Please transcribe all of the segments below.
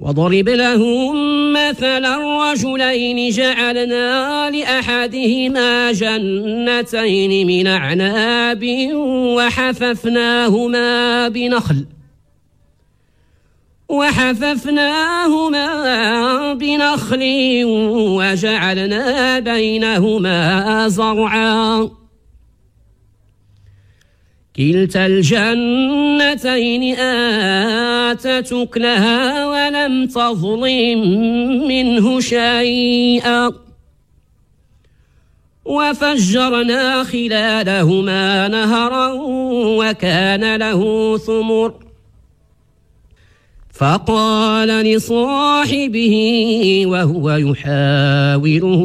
وضرب لهم مثلا رجلين جعلنا لأحدهما جنتين من أعناب وحففناهما بنخل وحففناهما بنخل وجعلنا بينهما زرعا كلتا الجنتين آتت أكلها ولم تظلم منه شيئا. وفجرنا خلالهما نهرا وكان له ثمر. فقال لصاحبه وهو يحاوره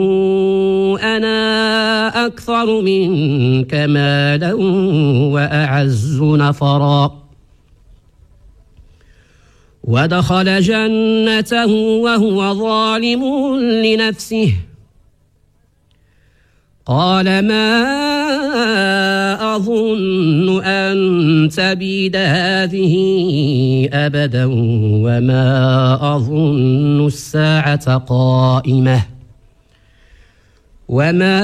أنا أكثر منك مالا وأعز نفرا. ودخل جنته وهو ظالم لنفسه. قال ما أظن أن تبيد هذه أبدا وما أظن الساعة قائمة. وما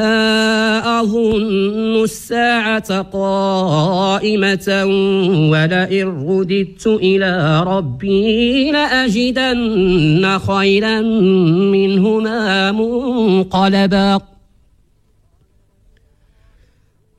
أظن الساعة قائمة ولئن رددت إلى ربي لأجدن خيرا منهما منقلبا.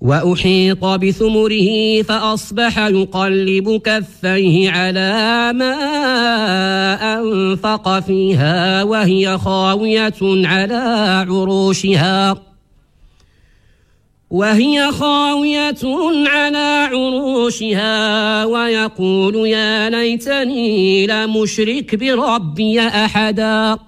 وأحيط بثمره فأصبح يقلب كفيه على ما أنفق فيها وهي خاوية على عروشها. وهي خاوية على عروشها ويقول يا ليتني لمشرك بربي أحداً.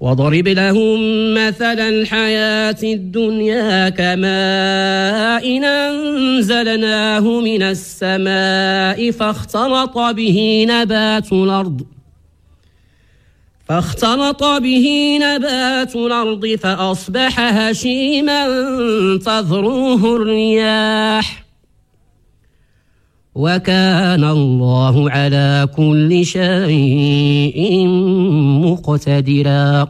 واضرب لهم مثل الحياة الدنيا كماء أنزلناه من السماء فاختلط به نبات الأرض فاختلط به نبات الأرض فأصبح هشيما تذروه الرياح وكان الله على كل شيء مقتدرا.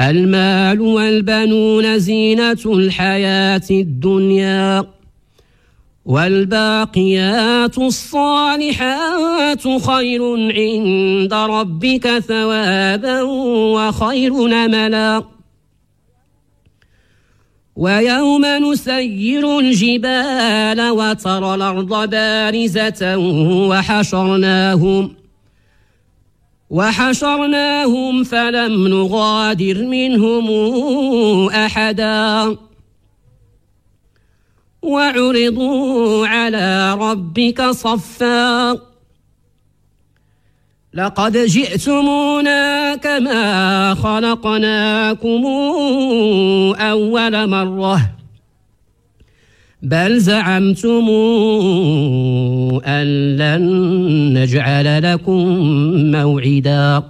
المال والبنون زينة الحياة الدنيا والباقيات الصالحات خير عند ربك ثوابا وخير نملا ويوم نسير الجبال وترى الأرض بارزة وحشرناهم وحشرناهم فلم نغادر منهم أحداً وعرضوا على ربك صفا لقد جئتمونا كما خلقناكم أول مرة. بل زعمتم أن لن نجعل لكم موعداً.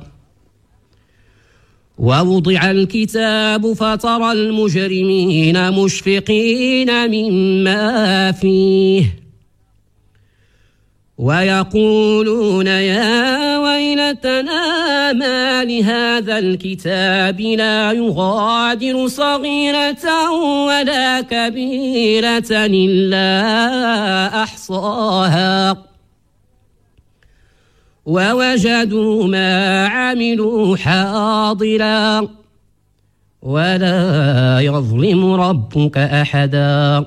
ووضع الكتاب فترى المجرمين مشفقين مما فيه. ويقولون يا ويلتنا ما لهذا الكتاب لا يغادر صغيرة ولا كبيرة إلا أحصاها. ووجدوا ما عملوا حاضرا. ولا يظلم ربك أحدا.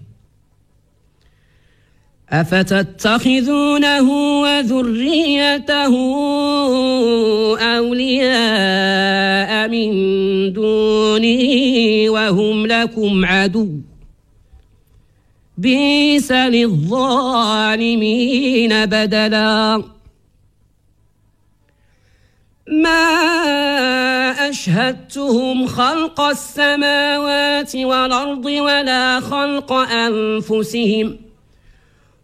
أفتتخذونه وذريته أولياء من دوني وهم لكم عدو. بيس للظالمين بدلا. ما أشهدتهم خلق السماوات والأرض ولا خلق أنفسهم ۖ.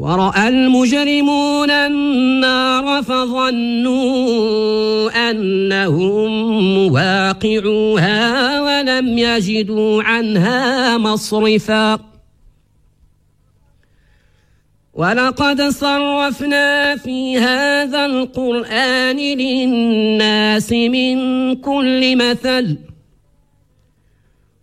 ورأى المجرمون النار فظنوا أنهم واقعوها ولم يجدوا عنها مصرفا. ولقد صرفنا في هذا القرآن للناس من كل مثل.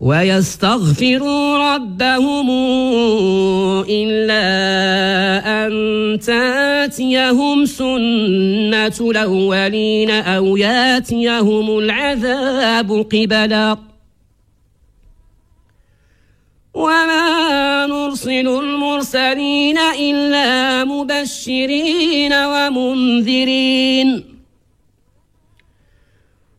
ويستغفروا ربهم إلا أن تاتيهم سنة الأولين أو ياتيهم العذاب قبلا وما نرسل المرسلين إلا مبشرين ومنذرين.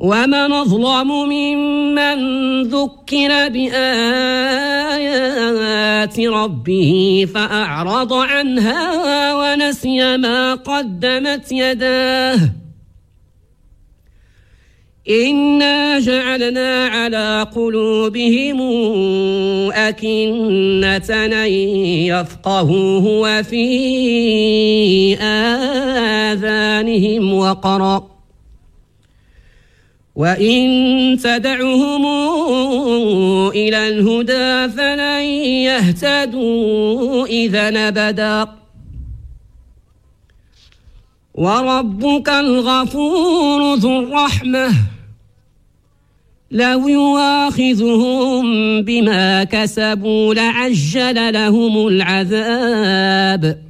ومن أظلم ممن ذكر بآيات ربه فأعرض عنها ونسي ما قدمت يداه إنا جعلنا على قلوبهم أكنة أن يفقهوه وفي آذانهم وقرأ وإن تدعهم إلى الهدى فلن يهتدوا إذا نبدا وربك الغفور ذو الرحمه لو يواخذهم بما كسبوا لعجل لهم العذاب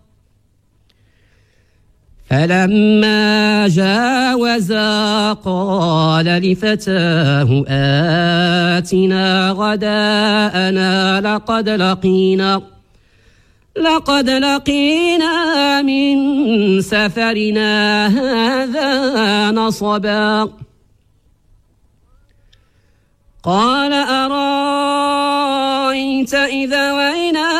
فلما جاوزا قال لفتاه آتنا غداءنا لقد لقينا لقد لقينا من سفرنا هذا نصبا. قال أرأيت إذا وينا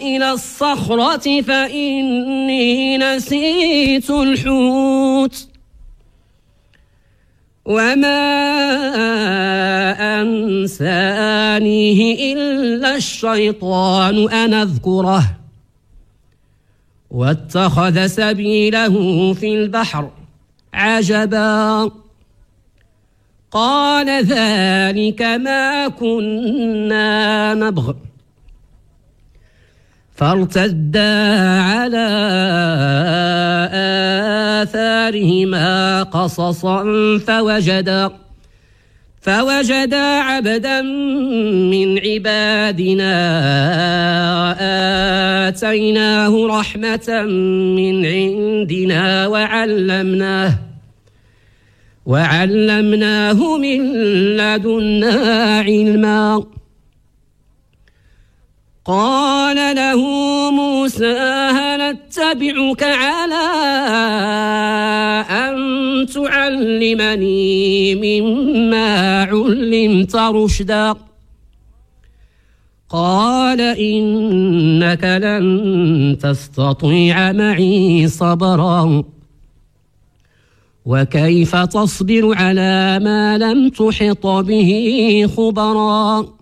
إلى الصخرة فإني نسيت الحوت. وما أنسانيه إلا الشيطان أن أذكره. واتخذ سبيله في البحر عجبا. قال ذلك ما كنا نبغ. فارتدا على آثارهما قصصا فوجدا فوجدا عبدا من عبادنا آتيناه رحمة من عندنا وعلمناه وعلمناه من لدنا علما قال له موسى هل أتبعك على أن تعلمني مما علمت رشدا؟ قال إنك لن تستطيع معي صبرا. وكيف تصبر على ما لم تحط به خبرا؟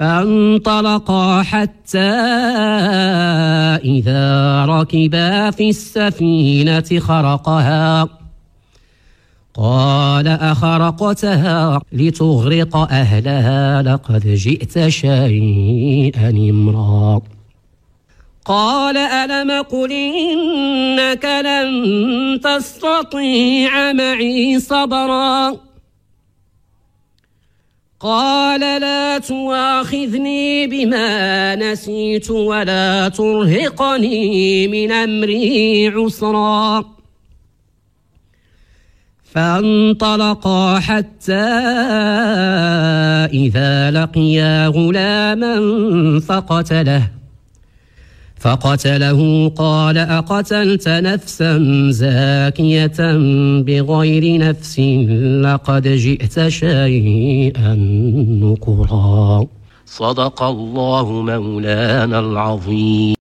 فانطلقا حتى إذا ركبا في السفينة خرقها. قال أخرقتها لتغرق أهلها لقد جئت شيئا إمرا. قال ألم قل إنك لن تستطيع معي صبرا؟ قال لا تواخذني بما نسيت ولا ترهقني من أمري عسرا. فانطلقا حتى إذا لقيا غلاما فقتله. فقتله قال أقتلت نفسا زاكية بغير نفس لقد جئت شيئا نكرا. صدق الله مولانا العظيم.